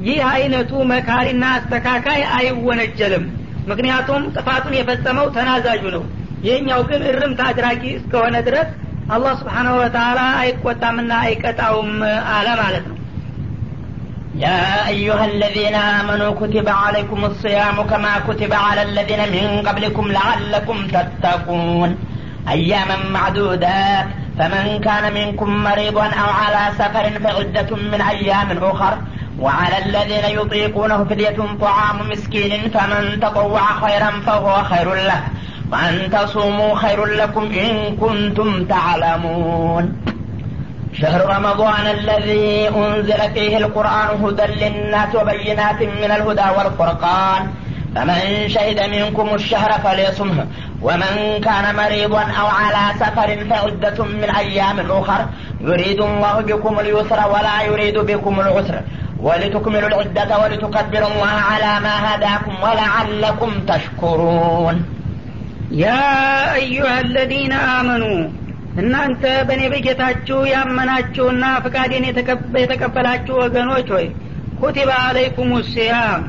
ይህ አይነቱ መካሪና አስተካካይ አይወነጀልም። ምክንያቱም ጥፋቱን የፈጸመው ተናዛዡ ነው። ይህኛው ግን እርምት አድራጊ እስከሆነ ድረስ አላህ ስብሓናሁ ወተላ አይቆጣምና አይቀጣውም አለ ማለት ነው يا أيها الذين آمنوا كتب عليكم الصيام كما كتب على الذين من قبلكم لعلكم تتقون. أياما معدودات. فمن كان منكم مريضا أو على سفر فعدة من أيام أخر. وعلى الذين يطيقونه فدية طعام مسكين. فمن تطوع خيرا فهو خير له. وأن تصوموا خير لكم إن كنتم تعلمون. شهر رمضان الذي أنزل فيه القرآن هدى للناس وبينات من الهدى والفرقان. فمن شهد منكم الشهر فليصمه. ومن كان مريضا أو على سفر فعدة من أيام أخر يريد الله بكم اليسر ولا يريد بكم العسر. ولتكملوا العدة ولتكبروا الله على ما هداكم ولعلكم تشكرون. يا أيها الذين آمنوا እናንተ በእኔ በጌታችሁ ያመናችሁና ፍቃዴን የተቀበላችሁ ወገኖች ሆይ ኩቲባ አለይኩም ሲያም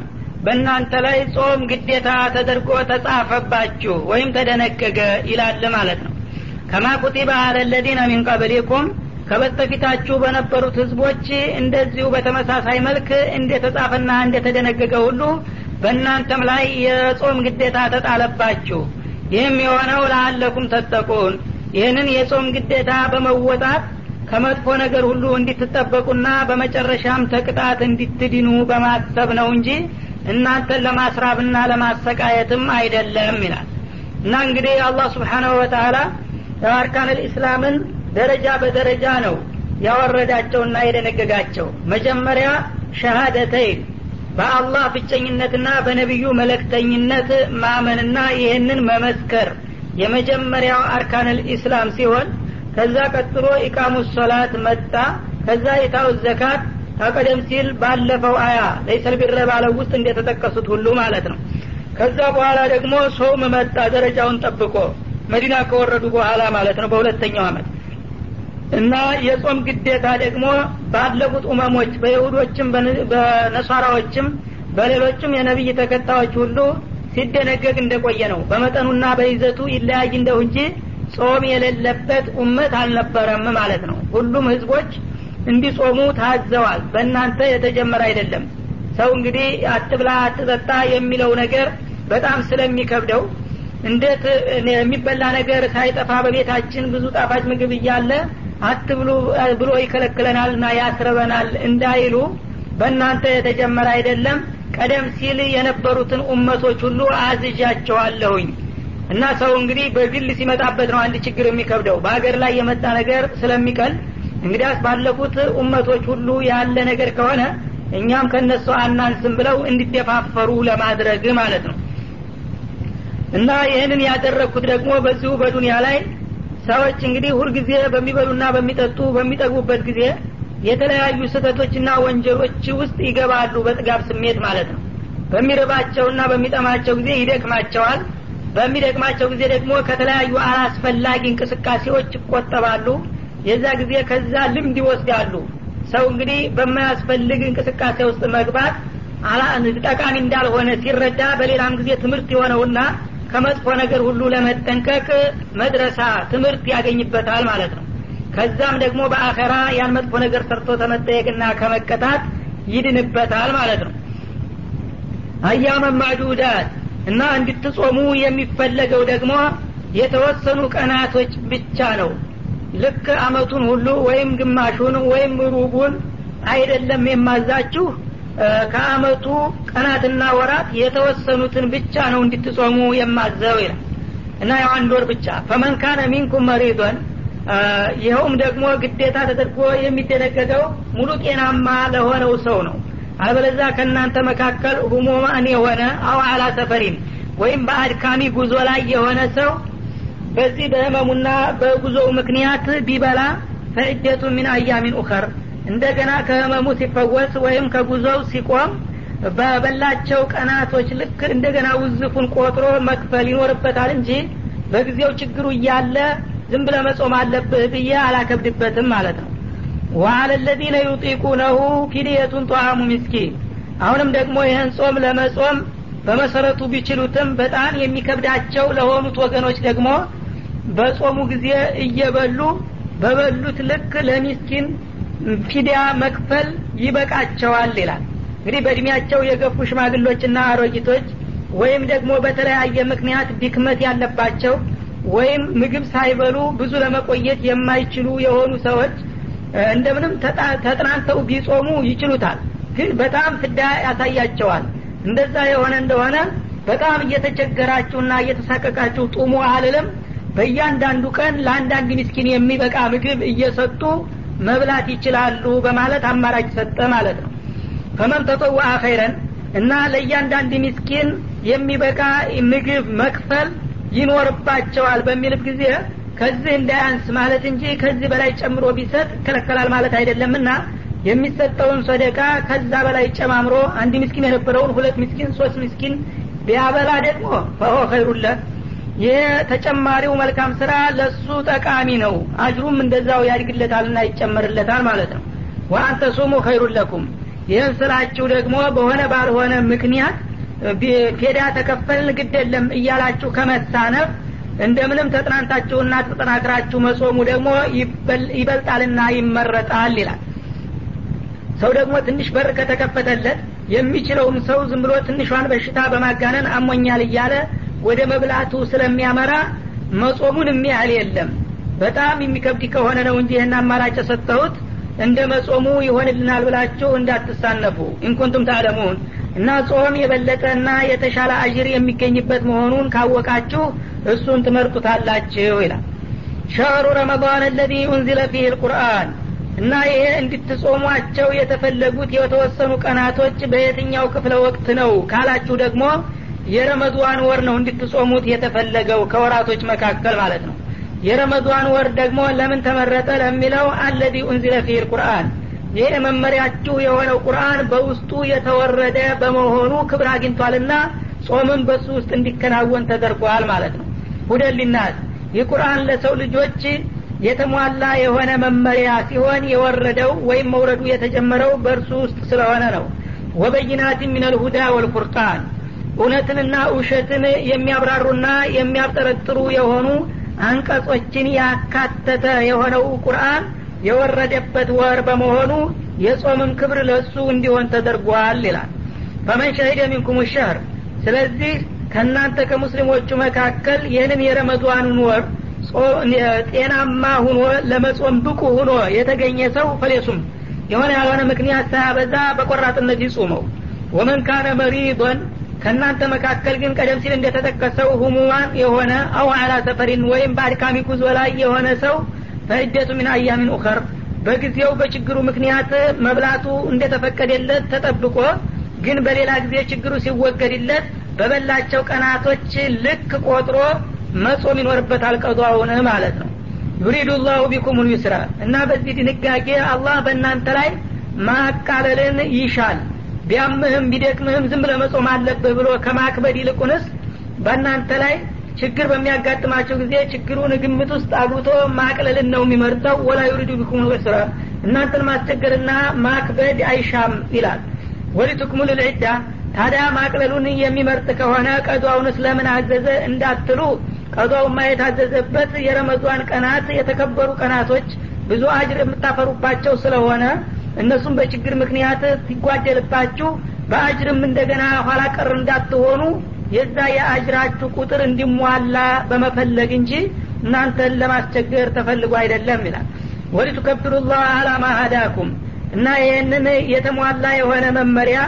በእናንተ ላይ ጾም ግዴታ ተደርጎ ተጻፈባችሁ ወይም ተደነገገ ይላል ማለት ነው። ከማ ኩቲባ አለ ለዚነ ሚን ቀብሊኩም። ከበስተፊታችሁ በነበሩት ህዝቦች እንደዚሁ በተመሳሳይ መልክ እንደተጻፈና እንደተደነገገ ሁሉ በእናንተም ላይ የጾም ግዴታ ተጣለባችሁ። ይህም የሆነው ለአለኩም ተጠቁን ይህንን የጾም ግዴታ በመወጣት ከመጥፎ ነገር ሁሉ እንዲትጠበቁና በመጨረሻም ተቅጣት እንዲትድኑ በማሰብ ነው እንጂ እናንተን ለማስራብና ለማሰቃየትም አይደለም ይላል። እና እንግዲህ አላህ ስብሓናሁ ወተላ አርካን ልእስላምን ደረጃ በደረጃ ነው ያወረዳቸውና የደነገጋቸው። መጀመሪያ ሸሃደተይን በአላህ ብቸኝነትና በነቢዩ መለክተኝነት ማመንና ይህንን መመስከር የመጀመሪያው አርካን ልእስላም ሲሆን ከዛ ቀጥሎ ኢቃሙ ሶላት መጣ። ከዛ የታው ዘካት ከቀደም ሲል ባለፈው አያ ለይሰል ቢረ ባለው ውስጥ እንደተጠቀሱት ሁሉ ማለት ነው። ከዛ በኋላ ደግሞ ሶም መጣ ደረጃውን ጠብቆ መዲና ከወረዱ በኋላ ማለት ነው በሁለተኛው አመት። እና የጾም ግዴታ ደግሞ ባለፉት ኡመሞች በይሁዶችም በነሷራዎችም በሌሎችም የነቢይ ተከታዮች ሁሉ ሲደነገግ እንደቆየ ነው። በመጠኑና በይዘቱ ይለያይ እንደው እንጂ ጾም የሌለበት ኡመት አልነበረም ማለት ነው። ሁሉም ህዝቦች እንዲጾሙ ታዘዋል። በእናንተ የተጀመረ አይደለም። ሰው እንግዲህ አትብላ አትጠጣ የሚለው ነገር በጣም ስለሚከብደው እንዴት የሚበላ ነገር ሳይጠፋ በቤታችን ብዙ ጣፋጭ ምግብ እያለ አትብሉ ብሎ ይከለክለናልና ያስረበናል እንዳይሉ በእናንተ የተጀመረ አይደለም ቀደም ሲል የነበሩትን ኡመቶች ሁሉ አዝዣቸዋለሁኝ። እና ሰው እንግዲህ በግል ሲመጣበት ነው አንድ ችግር የሚከብደው። በሀገር ላይ የመጣ ነገር ስለሚቀል እንግዲያስ ባለፉት ኡመቶች ሁሉ ያለ ነገር ከሆነ እኛም ከነሱ አናንስም ብለው እንዲደፋፈሩ ለማድረግ ማለት ነው። እና ይህንን ያደረግኩት ደግሞ በዚሁ በዱንያ ላይ ሰዎች እንግዲህ ሁልጊዜ በሚበሉና በሚጠጡ በሚጠግቡበት ጊዜ የተለያዩ ስህተቶችና ወንጀሎች ውስጥ ይገባሉ በጥጋብ ስሜት ማለት ነው። በሚርባቸውና በሚጠማቸው ጊዜ ይደክማቸዋል። በሚደክማቸው ጊዜ ደግሞ ከተለያዩ አላስፈላጊ እንቅስቃሴዎች ይቆጠባሉ። የዛ ጊዜ ከዛ ልምድ ይወስዳሉ። ሰው እንግዲህ በማያስፈልግ እንቅስቃሴ ውስጥ መግባት ጠቃሚ እንዳልሆነ ሲረዳ በሌላም ጊዜ ትምህርት የሆነውና ከመጥፎ ነገር ሁሉ ለመጠንቀቅ መድረሳ ትምህርት ያገኝበታል ማለት ነው ከዛም ደግሞ በአኸራ ያን መጥፎ ነገር ሰርቶ ተመጠየቅና ከመቀጣት ይድንበታል ማለት ነው። አያመን ማዱዳት እና እንድትጾሙ የሚፈለገው ደግሞ የተወሰኑ ቀናቶች ብቻ ነው። ልክ አመቱን ሁሉ ወይም ግማሹን ወይም ሩቡን አይደለም የማዛችሁ ከአመቱ ቀናትና ወራት የተወሰኑትን ብቻ ነው እንድትጾሙ የማዘው ይላል። እና ያው አንድ ወር ብቻ። ፈመን ካነ ሚንኩም መሪዶን ይኸውም ደግሞ ግዴታ ተደርጎ የሚደነገገው ሙሉ ጤናማ ለሆነው ሰው ነው። አለበለዛ ከእናንተ መካከል ሁሞማን የሆነ አው አላ ሰፈሪን ወይም በአድካሚ ጉዞ ላይ የሆነ ሰው በዚህ በህመሙና በጉዞው ምክንያት ቢበላ ፈዕደቱ ሚን አያሚን ኡኸር እንደገና ከህመሙ ሲፈወስ ወይም ከጉዞው ሲቆም በበላቸው ቀናቶች ልክ እንደገና ውዝፉን ቆጥሮ መክፈል ይኖርበታል እንጂ በጊዜው ችግሩ እያለ ዝም ብለ መጾም አለብህ ብዬ አላከብድበትም ማለት ነው። ወአለ ለዚነ ዩጢቁነሁ ፊድየቱን ጧአሙ ሚስኪን አሁንም ደግሞ ይህን ጾም ለመጾም በመሰረቱ ቢችሉትም በጣም የሚከብዳቸው ለሆኑት ወገኖች ደግሞ በጾሙ ጊዜ እየበሉ በበሉት ልክ ለሚስኪን ፊዲያ መክፈል ይበቃቸዋል ይላል። እንግዲህ በእድሜያቸው የገፉ ሽማግሎችና አሮጊቶች ወይም ደግሞ በተለያየ ምክንያት ድክመት ያለባቸው ወይም ምግብ ሳይበሉ ብዙ ለመቆየት የማይችሉ የሆኑ ሰዎች እንደምንም ተጥናንተው ቢጾሙ ይችሉታል። ግን በጣም ፍዳ ያሳያቸዋል። እንደዛ የሆነ እንደሆነ በጣም እየተቸገራችሁና እየተሳቀቃችሁ ጡሙ አልልም። በእያንዳንዱ ቀን ለአንዳንድ ምስኪን የሚበቃ ምግብ እየሰጡ መብላት ይችላሉ በማለት አማራጭ ሰጠ ማለት ነው። ፈመን ተጠዋ ኸይረን እና ለእያንዳንድ ምስኪን የሚበቃ ምግብ መክፈል ይኖርባቸዋል በሚል ጊዜ ከዚህ እንዳያንስ ማለት እንጂ ከዚህ በላይ ጨምሮ ቢሰጥ ይከለከላል ማለት አይደለምና የሚሰጠውን ሰደቃ ከዛ በላይ ጨማምሮ አንድ ምስኪን የነበረውን ሁለት ምስኪን ሶስት ምስኪን ቢያበላ ደግሞ ፈሆ ኸይሩለት ይህ ተጨማሪው መልካም ስራ ለሱ ጠቃሚ ነው። አጅሩም እንደዛው ያድግለታልና ይጨመርለታል ማለት ነው። ወአንተ ሱሙ ኸይሩን ለኩም። ይህን ስራችሁ ደግሞ በሆነ ባልሆነ ምክንያት ፔዳ ተከፈልን ግድ የለም እያላችሁ ከመሳነፍ እንደምንም ተጥናንታችሁና ተጠናክራችሁ መጾሙ ደግሞ ይበልጣልና ይመረጣል ይላል። ሰው ደግሞ ትንሽ በር ከተከፈተለት የሚችለውም ሰው ዝም ብሎ ትንሿን በሽታ በማጋነን አሞኛል እያለ ወደ መብላቱ ስለሚያመራ መጾሙን የሚያህል የለም። በጣም የሚከብድ ከሆነ ነው እንጂ ይህን አማራጭ ሰጥተውት እንደ መጾሙ ይሆንልናል ብላችሁ እንዳትሳነፉ። ኢንኩንቱም ታለሙን እና ጾም የበለጠና የተሻለ አጅር የሚገኝበት መሆኑን ካወቃችሁ እሱን ትመርጡታላችሁ ይላል። ሸህሩ ረመዳን አለዚ ኡንዚለ ፊህ ልቁርአን እና ይሄ እንድትጾሟቸው የተፈለጉት የተወሰኑ ቀናቶች በየትኛው ክፍለ ወቅት ነው ካላችሁ ደግሞ የረመዝዋን ወር ነው እንድትጾሙት የተፈለገው ከወራቶች መካከል ማለት ነው። የረመድዋን ወር ደግሞ ለምን ተመረጠ ለሚለው አለዚ ኡንዚለ ፊህ ልቁርአን ይህ መመሪያችሁ የሆነው ቁርአን በውስጡ የተወረደ በመሆኑ ክብር አግኝቷልና ጾምም በሱ ውስጥ እንዲከናወን ተደርጓል ማለት ነው። ሁደን ሊናስ ይህ ቁርአን ለሰው ልጆች የተሟላ የሆነ መመሪያ ሲሆን የወረደው ወይም መውረዱ የተጀመረው በእርሱ ውስጥ ስለሆነ ነው። ወበይናት ሚነል ሁዳ ወልፉርቃን እውነትንና ውሸትን የሚያብራሩና የሚያብጠረጥሩ የሆኑ አንቀጾችን ያካተተ የሆነው ቁርአን የወረደበት ወር በመሆኑ የጾምም ክብር ለእሱ እንዲሆን ተደርጓል ይላል። ፈመን ሸሂደ ሚንኩም ሸህር። ስለዚህ ከእናንተ ከሙስሊሞቹ መካከል ይህንን የረመዷንን ወር ጤናማ ሁኖ ለመጾም ብቁ ሁኖ የተገኘ ሰው ፈሌሱም። የሆነ ያልሆነ ምክንያት ሳያበዛ በቆራጥነት ይጹመው ወመን ካነ መሪዶን። ከእናንተ መካከል ግን ቀደም ሲል እንደተጠቀሰው ህሙማን የሆነ አው አላ ሰፈሪን ወይም በአድካሚ ጉዞ ላይ የሆነ ሰው ፈዕደቱ ሚን አያሚን ኡኸር በጊዜው በችግሩ ምክንያት መብላቱ እንደተፈቀደለት ተጠብቆ ግን በሌላ ጊዜ ችግሩ ሲወገድለት በበላቸው ቀናቶች ልክ ቆጥሮ መጾም ይኖርበታል ቀዷውን ማለት ነው። ዩሪዱ ላሁ ቢኩም ልዩስራ እና በዚህ ድንጋጌ አላህ በእናንተ ላይ ማቃለልን ይሻል። ቢያምህም ቢደክምህም ዝም ለመጾም አለብህ ብሎ ከማክበድ ይልቁንስ በእናንተ ላይ ችግር በሚያጋጥማቸው ጊዜ ችግሩን ግምት ውስጥ አግብቶ ማቅለልን ነው የሚመርጠው። ወላ ዩሪዱ ቢኩም ልስራ እናንተን ማስቸገርና ማክበድ አይሻም ይላል። ወሊቱክሙል ልዕዳ ታዲያ ማቅለሉን የሚመርጥ ከሆነ ቀዷውንስ ለምን አዘዘ እንዳትሉ ቀዷውማ የታዘዘበት የረመዷን ቀናት የተከበሩ ቀናቶች ብዙ አጅር የምታፈሩባቸው ስለሆነ እነሱም በችግር ምክንያት ሲጓደልባችሁ በአጅርም እንደገና ኋላ ቀር እንዳትሆኑ የዛ የአጅራችሁ ቁጥር እንዲሟላ በመፈለግ እንጂ እናንተን ለማስቸገር ተፈልጎ አይደለም ይላል። ወሊቱከብሩ ላህ አላማ ሀዳኩም እና ይህንን የተሟላ የሆነ መመሪያ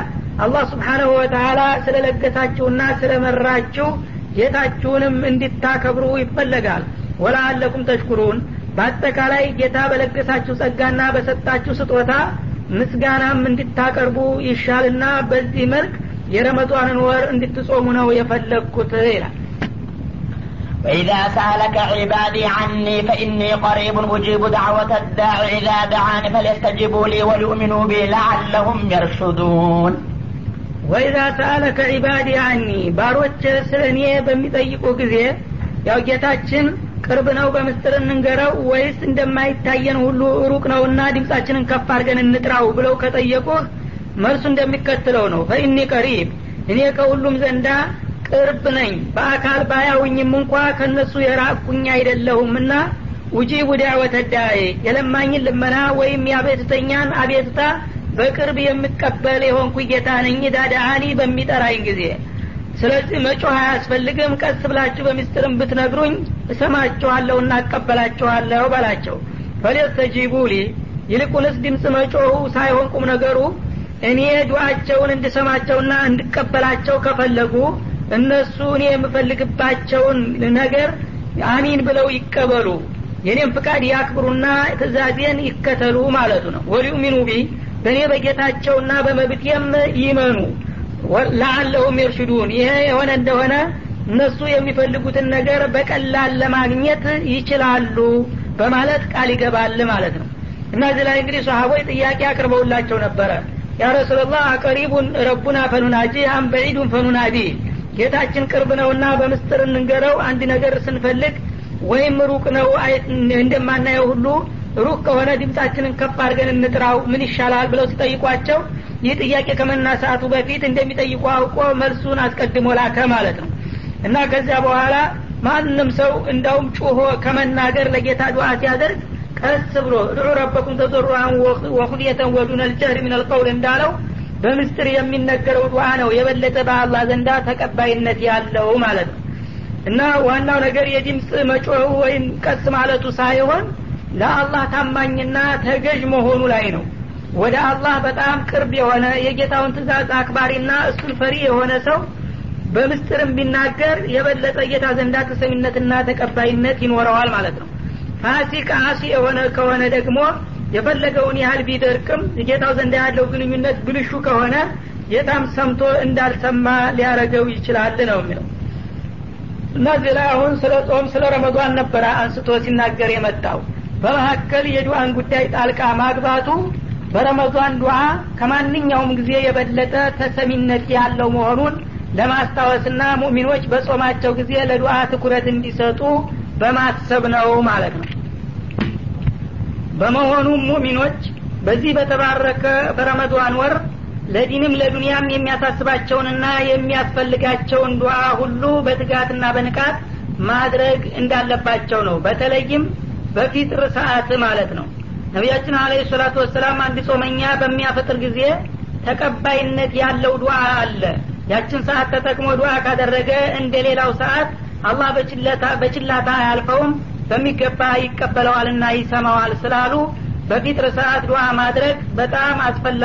አላህ ስብሓናሁ ወተላ ስለለገሳችሁና ስለመራችሁ ጌታችሁንም እንዲታከብሩ ይፈለጋል። ወላአለኩም ተሽኩሩን። በአጠቃላይ ጌታ በለገሳችሁ ጸጋና በሰጣችሁ ስጦታ ምስጋናም እንድታቀርቡ ይሻልና በዚህ መልክ የረመዷንን ወር እንድትጾሙ ነው የፈለግኩት ይላል وإذا سألك عبادي عني فإني قريب أجيب دعوة الداع إذا دعاني فليستجيبوا لي وليؤمنوا بي لعلهم يرشدون ወኢዛ ሰአለከ ዒባዲ አኒ ባሮች ስለ እኔ በሚጠይቁ ጊዜ ያው ጌታችን ቅርብ ነው በምስጥር እንንገረው ወይስ እንደማይታየን ሁሉ ሩቅ ነውና ድምጻችንን ከፍ አድርገን እንጥራው ብለው ከጠየቁህ መልሱ እንደሚከተለው ነው። ፈኢኒ ቀሪብ እኔ ከሁሉም ዘንዳ ቅርብ ነኝ። በአካል ባያውኝም እንኳ ከእነሱ የራቅኩኝ አይደለሁምና ውጂቡ ዳዕወተ ዳኤ የለማኝን ልመና ወይም የአቤትተኛን አቤትታ በቅርብ የምቀበል የሆንኩ ጌታ ነኝ። ዳዳአኒ በሚጠራኝ ጊዜ። ስለዚህ መጮህ አያስፈልግም። ቀስ ብላችሁ በሚስጥርም ብትነግሩኝ እሰማችኋለሁ እና እቀበላችኋለሁ በላቸው። ፈሊስተጂቡ ሊ ይልቁንስ ድምፅ መጮሁ ሳይሆን ቁም ነገሩ እኔ ዱአቸውን እንድሰማቸውና እንድቀበላቸው ከፈለጉ እነሱ እኔ የምፈልግባቸውን ነገር አሚን ብለው ይቀበሉ። የኔም ፍቃድ ያክብሩና ትእዛዜን ይከተሉ ማለቱ ነው። وليؤمنوا بي በእኔ በጌታቸውና በመብቴም ይመኑ። لعلهم يرشدون ይሄ የሆነ እንደሆነ እነሱ የሚፈልጉትን ነገር በቀላል ለማግኘት ይችላሉ በማለት ቃል ይገባል ማለት ነው። እና እዚህ ላይ እንግዲህ ሰሀቦች ጥያቄ አቅርበውላቸው ነበረ يا رسول الله أقريب ربنا فنناجيه أم بعيد فنناديه ጌታችን ቅርብ ነውና በምስጥር እንንገረው። አንድ ነገር ስንፈልግ ወይም ሩቅ ነው እንደማናየው ሁሉ ሩቅ ከሆነ ድምጻችንን ከፍ አድርገን እንጥራው። ምን ይሻላል ብለው ሲጠይቋቸው ይህ ጥያቄ ከመናሳቱ በፊት እንደሚጠይቁ አውቆ መልሱን አስቀድሞ ላከ ማለት ነው። እና ከዚያ በኋላ ማንም ሰው እንዳውም ጩሆ ከመናገር ለጌታ ዱዓ ሲያደርግ ቀስ ብሎ ድዑ ረበኩም ተዘሩአን ወኹልየተን ወዱነ ልጀህር ምን ልቀውል እንዳለው በምስጥር የሚነገረው ዱዓ ነው። የበለጠ በአላህ ዘንዳ ተቀባይነት ያለው ማለት ነው። እና ዋናው ነገር የድምፅ መጮህ ወይም ቀስ ማለቱ ሳይሆን ለአላህ ታማኝና ተገዥ መሆኑ ላይ ነው። ወደ አላህ በጣም ቅርብ የሆነ የጌታውን ትእዛዝ አክባሪና እሱን ፈሪ የሆነ ሰው በምስጥርም ቢናገር የበለጠ ጌታ ዘንዳ ተሰሚነትና ተቀባይነት ይኖረዋል ማለት ነው ፋሲቅ አሲ የሆነ ከሆነ ደግሞ የፈለገውን ያህል ቢደርቅም የጌታው ዘንዳ ያለው ግንኙነት ብልሹ ከሆነ ጌታም ሰምቶ እንዳልሰማ ሊያረገው ይችላል ነው የሚለው። እና ላይ አሁን ስለ ጾም ስለ ረመዷን ነበረ አንስቶ ሲናገር የመጣው። በመካከል የዱዓን ጉዳይ ጣልቃ ማግባቱ በረመዷን ዱዓ ከማንኛውም ጊዜ የበለጠ ተሰሚነት ያለው መሆኑን ለማስታወስና ሙሚኖች በጾማቸው ጊዜ ለዱዓ ትኩረት እንዲሰጡ በማሰብ ነው ማለት ነው። በመሆኑም ሙሚኖች በዚህ በተባረከ በረመዷን ወር ለዲንም ለዱንያም የሚያሳስባቸውንና የሚያስፈልጋቸውን ዱዓ ሁሉ በትጋትና በንቃት ማድረግ እንዳለባቸው ነው። በተለይም በፊጥር ሰዓት ማለት ነው። ነቢያችን አለ ሰላቱ ወሰላም አንድ ጾመኛ በሚያፈጥር ጊዜ ተቀባይነት ያለው ዱዓ አለ። ያችን ሰዓት ተጠቅሞ ዱዓ ካደረገ እንደ ሌላው ሰዓት አላህ በችላታ አያልፈውም። በሚገባ ይቀበለዋልና ይሰማዋል ስላሉ በፊጥር ሰዓት ዱዓ ማድረግ በጣም አስፈላጊ